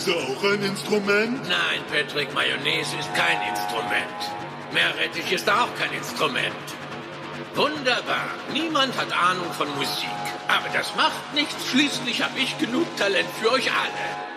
Mayonnaise auch ein Instrument? Nein, Patrick, Mayonnaise ist kein Instrument. Meerrettich ist auch kein Instrument. Wunderbar. Niemand hat Ahnung von Musik. Aber das macht nichts. Schließlich habe ich genug Talent für euch alle.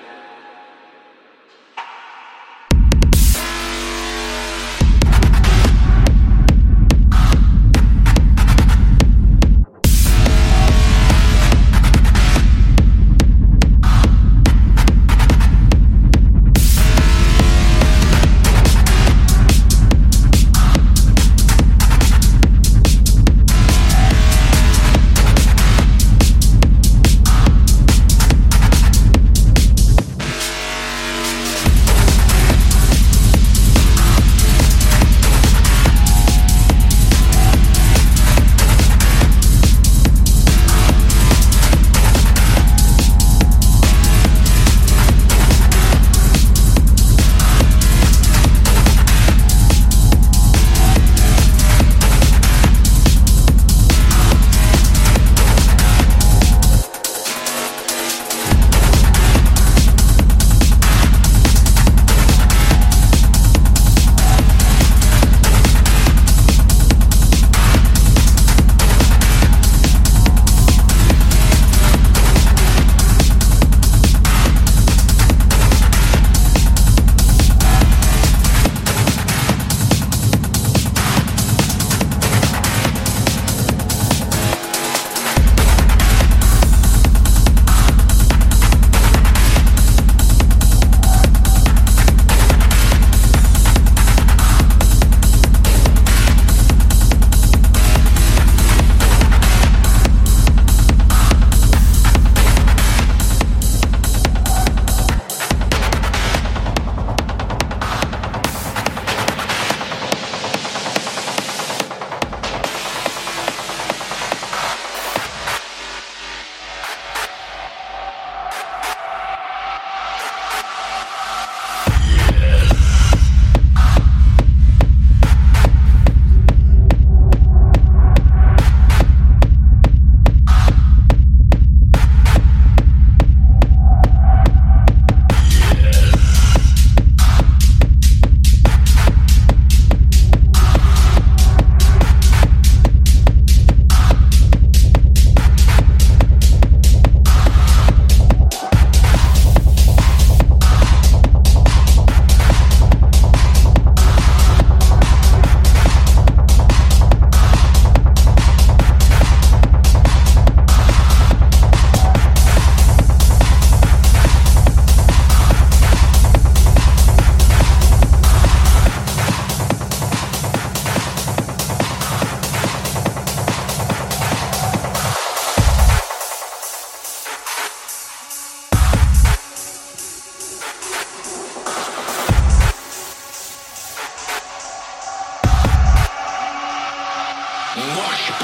Mosh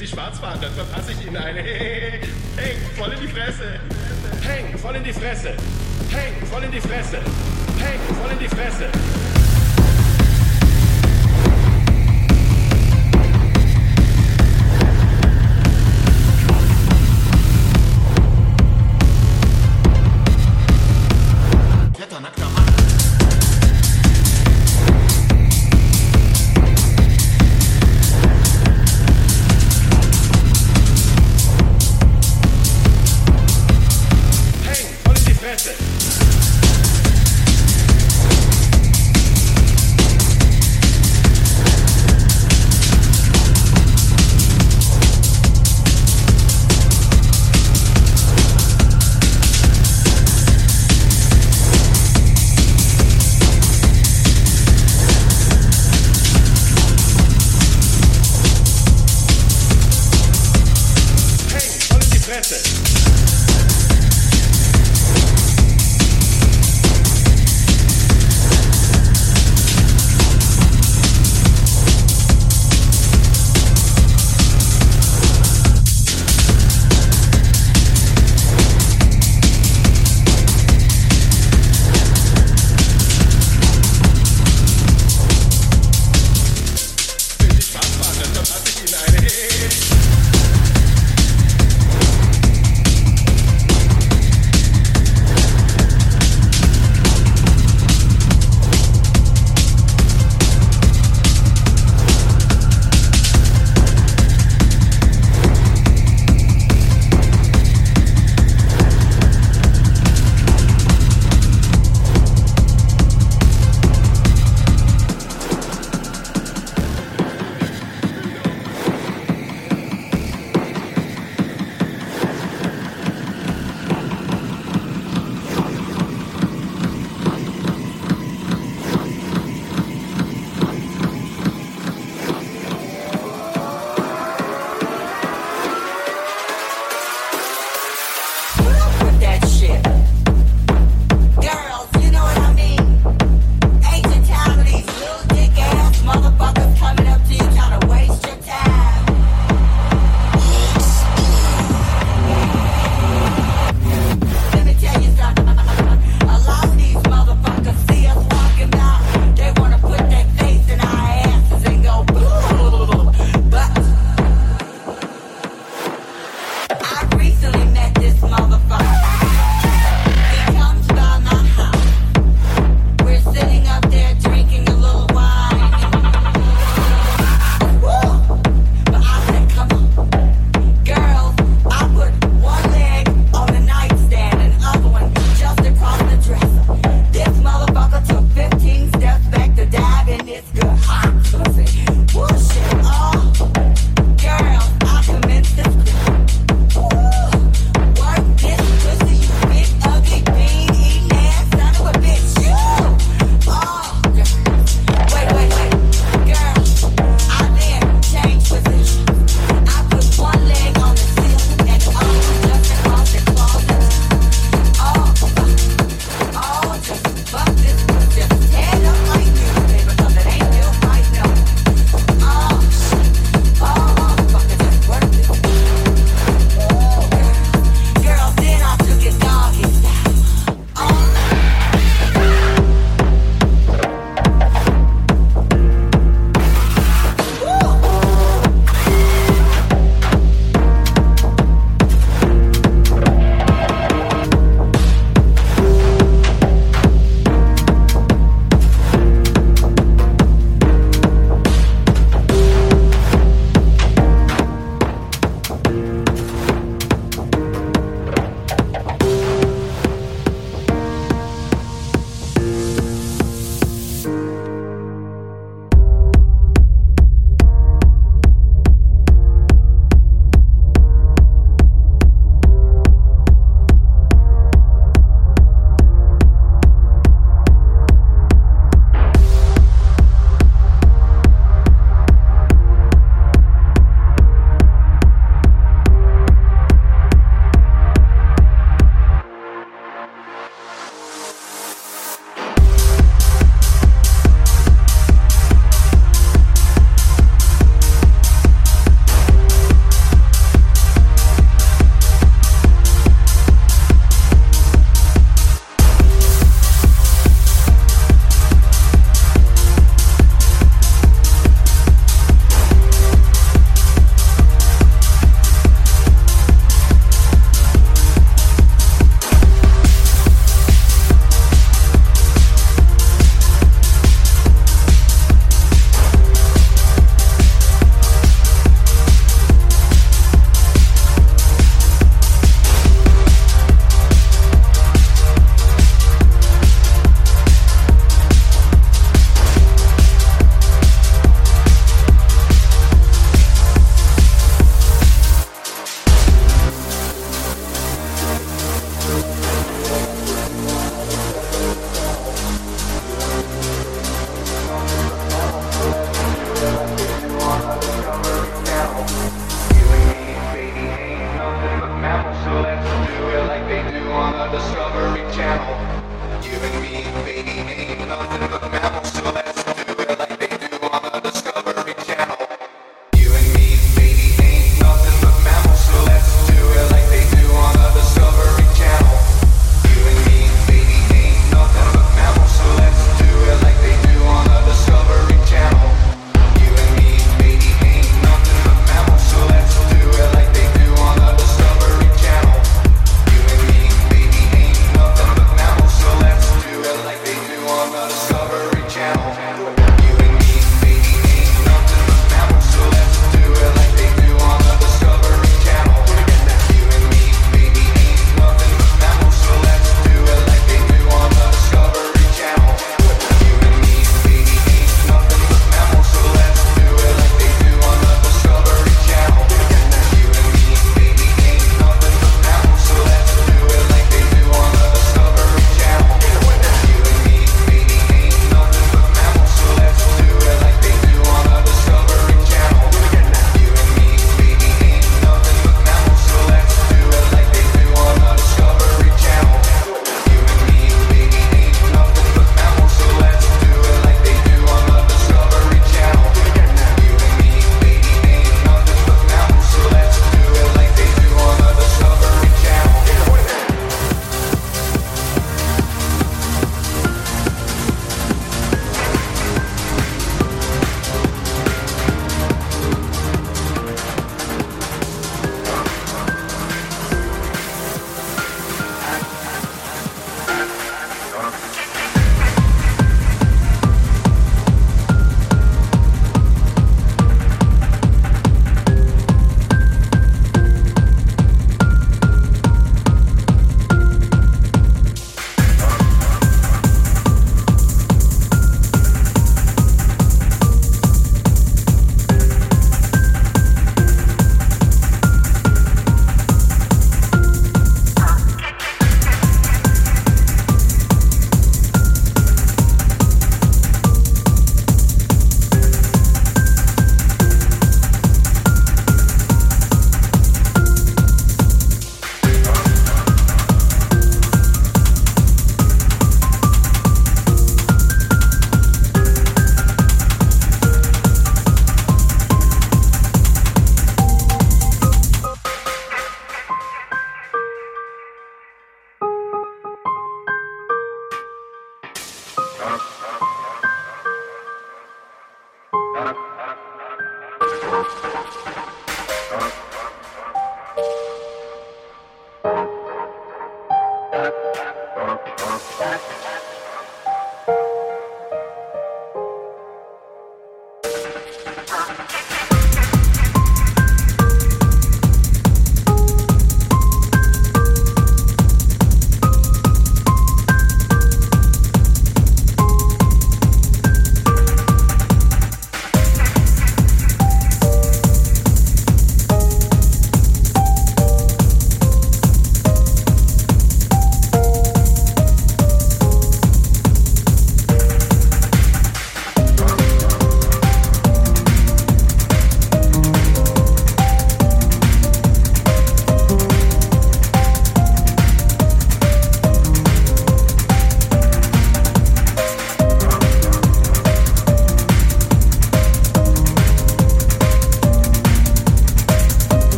Sie schwarz dann verpasse ich Ihnen eine. Hey, voll in die Fresse. Hey, voll in die Fresse. Hey, voll in die Fresse. Hey, voll in die Fresse.